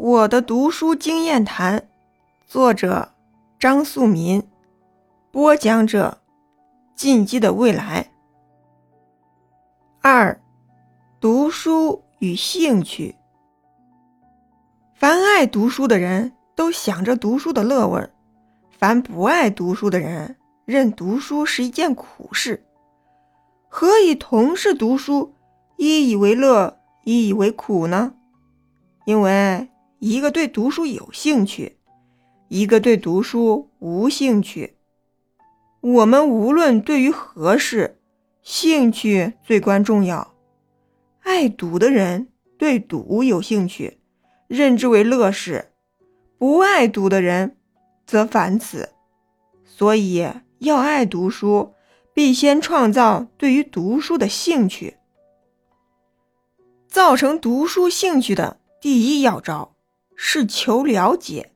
我的读书经验谈，作者张素民，播讲者进击的未来。二，读书与兴趣。凡爱读书的人都想着读书的乐味儿，凡不爱读书的人认读书是一件苦事。何以同是读书，一以为乐，一以为苦呢？因为。一个对读书有兴趣，一个对读书无兴趣。我们无论对于何事，兴趣最关重要。爱读的人对读有兴趣，认之为乐事；不爱读的人则反此。所以，要爱读书，必先创造对于读书的兴趣。造成读书兴趣的第一要招。是求了解，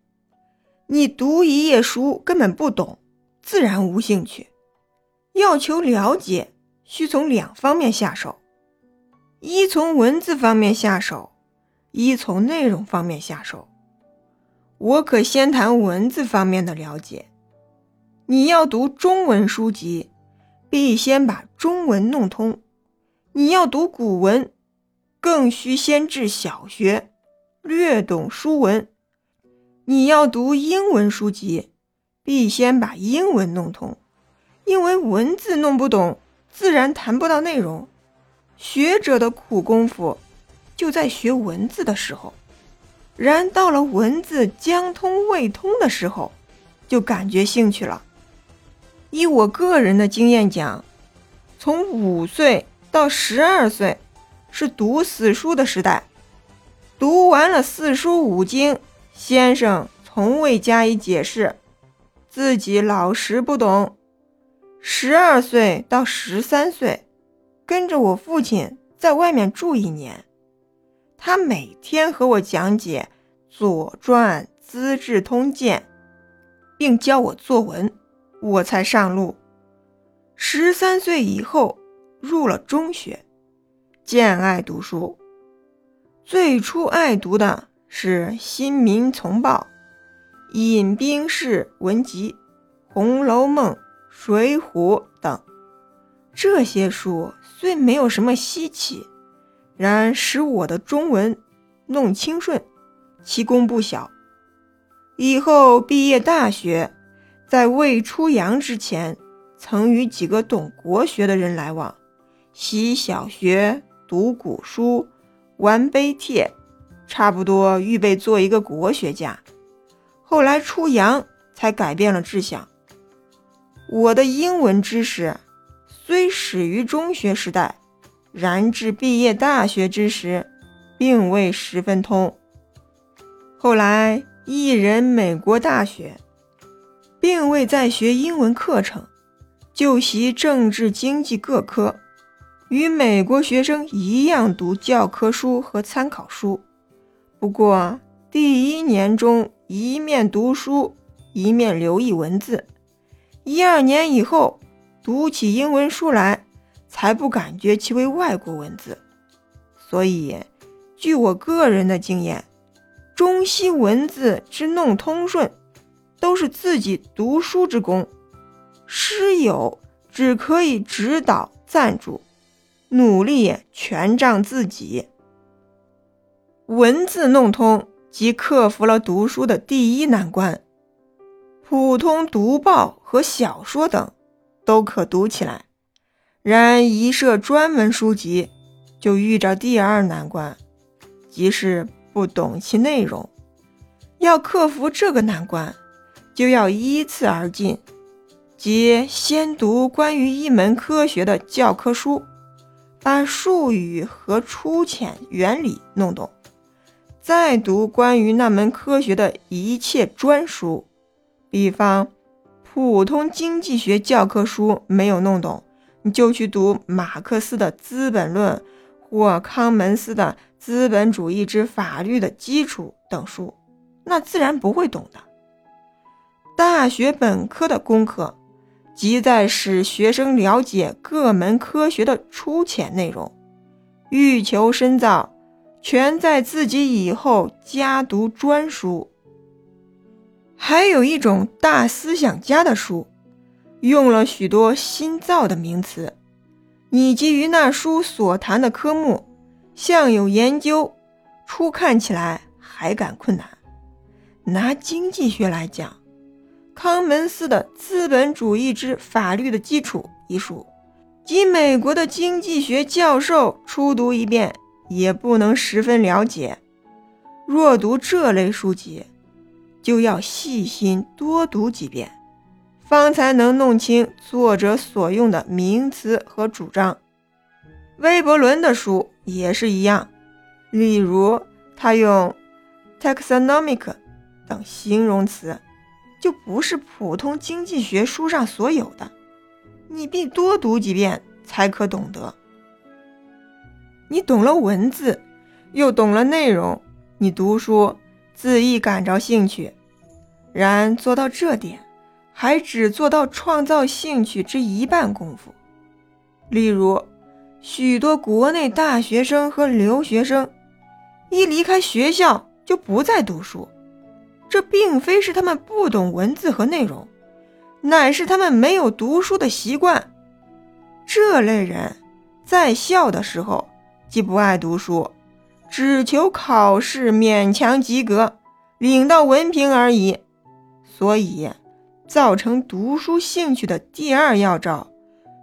你读一页书根本不懂，自然无兴趣。要求了解，需从两方面下手：一从文字方面下手，一从内容方面下手。我可先谈文字方面的了解。你要读中文书籍，必先把中文弄通；你要读古文，更需先至小学。略懂书文，你要读英文书籍，必先把英文弄通，因为文字弄不懂，自然谈不到内容。学者的苦功夫就在学文字的时候，然到了文字将通未通的时候，就感觉兴趣了。以我个人的经验讲，从五岁到十二岁是读死书的时代。读完了四书五经，先生从未加以解释，自己老实不懂。十二岁到十三岁，跟着我父亲在外面住一年，他每天和我讲解《左传》《资治通鉴》，并教我作文，我才上路。十三岁以后，入了中学，渐爱读书。最初爱读的是《新民丛报》《饮冰室文集》《红楼梦》《水浒》等这些书，虽没有什么稀奇，然使我的中文弄清顺，其功不小。以后毕业大学，在未出洋之前，曾与几个懂国学的人来往，习小学，读古书。玩碑帖，差不多预备做一个国学家。后来出洋，才改变了志向。我的英文知识虽始于中学时代，然至毕业大学之时，并未十分通。后来一人美国大学，并未再学英文课程，就习政治经济各科。与美国学生一样读教科书和参考书，不过第一年中一面读书一面留意文字，一二年以后读起英文书来，才不感觉其为外国文字。所以，据我个人的经验，中西文字之弄通顺，都是自己读书之功，师友只可以指导赞助。努力全仗自己，文字弄通即克服了读书的第一难关。普通读报和小说等都可读起来，然一设专门书籍，就遇着第二难关，即是不懂其内容。要克服这个难关，就要依次而进，即先读关于一门科学的教科书。把术语和粗浅原理弄懂，再读关于那门科学的一切专书。比方，普通经济学教科书没有弄懂，你就去读马克思的《资本论》或康门斯的《资本主义之法律的基础》等书，那自然不会懂的。大学本科的功课。即在使学生了解各门科学的粗浅内容，欲求深造，全在自己以后加读专书。还有一种大思想家的书，用了许多新造的名词，你基于那书所谈的科目，向有研究，初看起来还感困难。拿经济学来讲，康门斯的《资本主义之法律的基础》一书，即美国的经济学教授初读一遍也不能十分了解。若读这类书籍，就要细心多读几遍，方才能弄清作者所用的名词和主张。微伯伦的书也是一样，例如他用 taxonomic。等形容词就不是普通经济学书上所有的，你必多读几遍才可懂得。你懂了文字，又懂了内容，你读书自易感着兴趣。然做到这点，还只做到创造兴趣之一半功夫。例如，许多国内大学生和留学生，一离开学校就不再读书。这并非是他们不懂文字和内容，乃是他们没有读书的习惯。这类人在校的时候既不爱读书，只求考试勉强及格，领到文凭而已。所以，造成读书兴趣的第二要招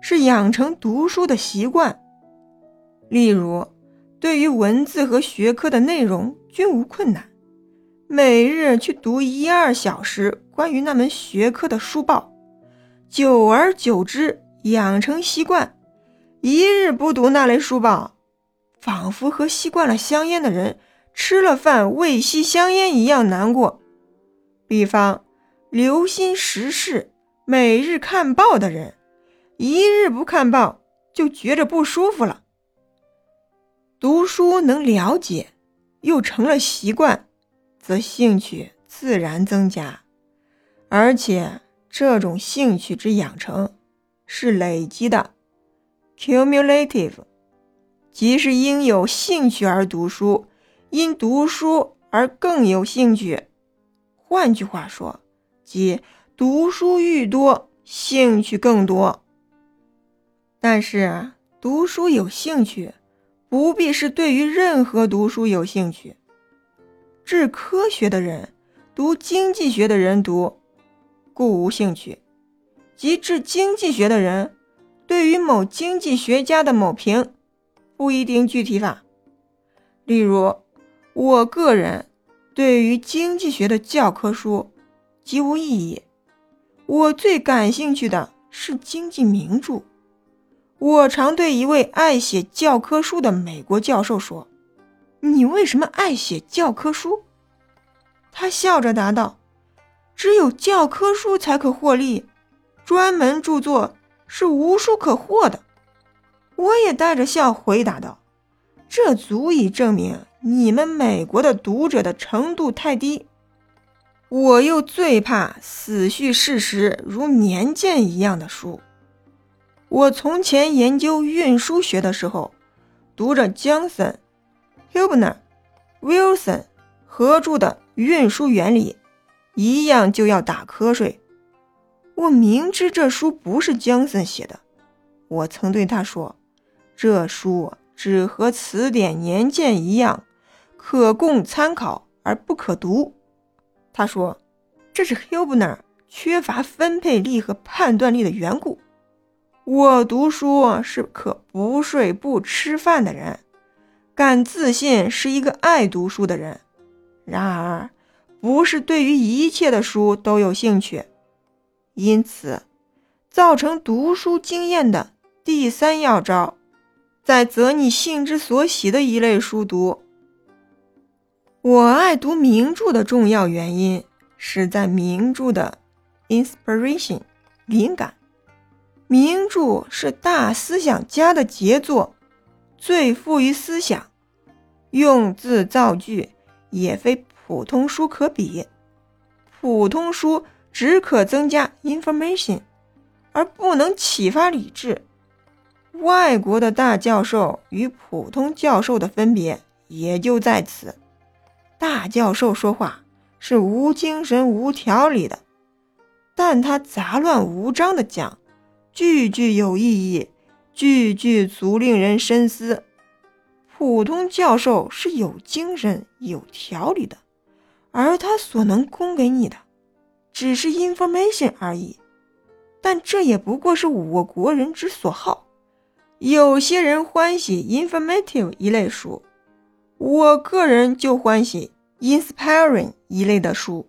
是养成读书的习惯。例如，对于文字和学科的内容均无困难。每日去读一二小时关于那门学科的书报，久而久之养成习惯，一日不读那类书报，仿佛和吸惯了香烟的人吃了饭未吸香烟一样难过。比方留心时事、每日看报的人，一日不看报就觉着不舒服了。读书能了解，又成了习惯。则兴趣自然增加，而且这种兴趣之养成是累积的 （cumulative），即是因有兴趣而读书，因读书而更有兴趣。换句话说，即读书愈多，兴趣更多。但是读书有兴趣，不必是对于任何读书有兴趣。治科学的人读经济学的人读，故无兴趣；即治经济学的人对于某经济学家的某评，不一定具体法。例如，我个人对于经济学的教科书极无意义。我最感兴趣的是经济名著。我常对一位爱写教科书的美国教授说。你为什么爱写教科书？他笑着答道：“只有教科书才可获利，专门著作是无书可获的。”我也带着笑回答道：“这足以证明你们美国的读者的程度太低。我又最怕死去事实如年鉴一样的书。我从前研究运输学的时候，读着江森。” Hubner、Wilson 合著的《运输原理》，一样就要打瞌睡。我明知这书不是江森写的，我曾对他说：“这书只和词典年鉴一样，可供参考而不可读。”他说：“这是 Hubner 缺乏分配力和判断力的缘故。”我读书是可不睡不吃饭的人。敢自信是一个爱读书的人，然而不是对于一切的书都有兴趣。因此，造成读书经验的第三要招，在择你性之所喜的一类书读。我爱读名著的重要原因是在名著的 inspiration 灵感。名著是大思想家的杰作，最富于思想。用字造句也非普通书可比，普通书只可增加 information，而不能启发理智。外国的大教授与普通教授的分别也就在此。大教授说话是无精神、无条理的，但他杂乱无章的讲，句句有意义，句句足令人深思。普通教授是有精神、有条理的，而他所能供给你的，只是 information 而已。但这也不过是我国人之所好。有些人欢喜 informative 一类书，我个人就欢喜 inspiring 一类的书。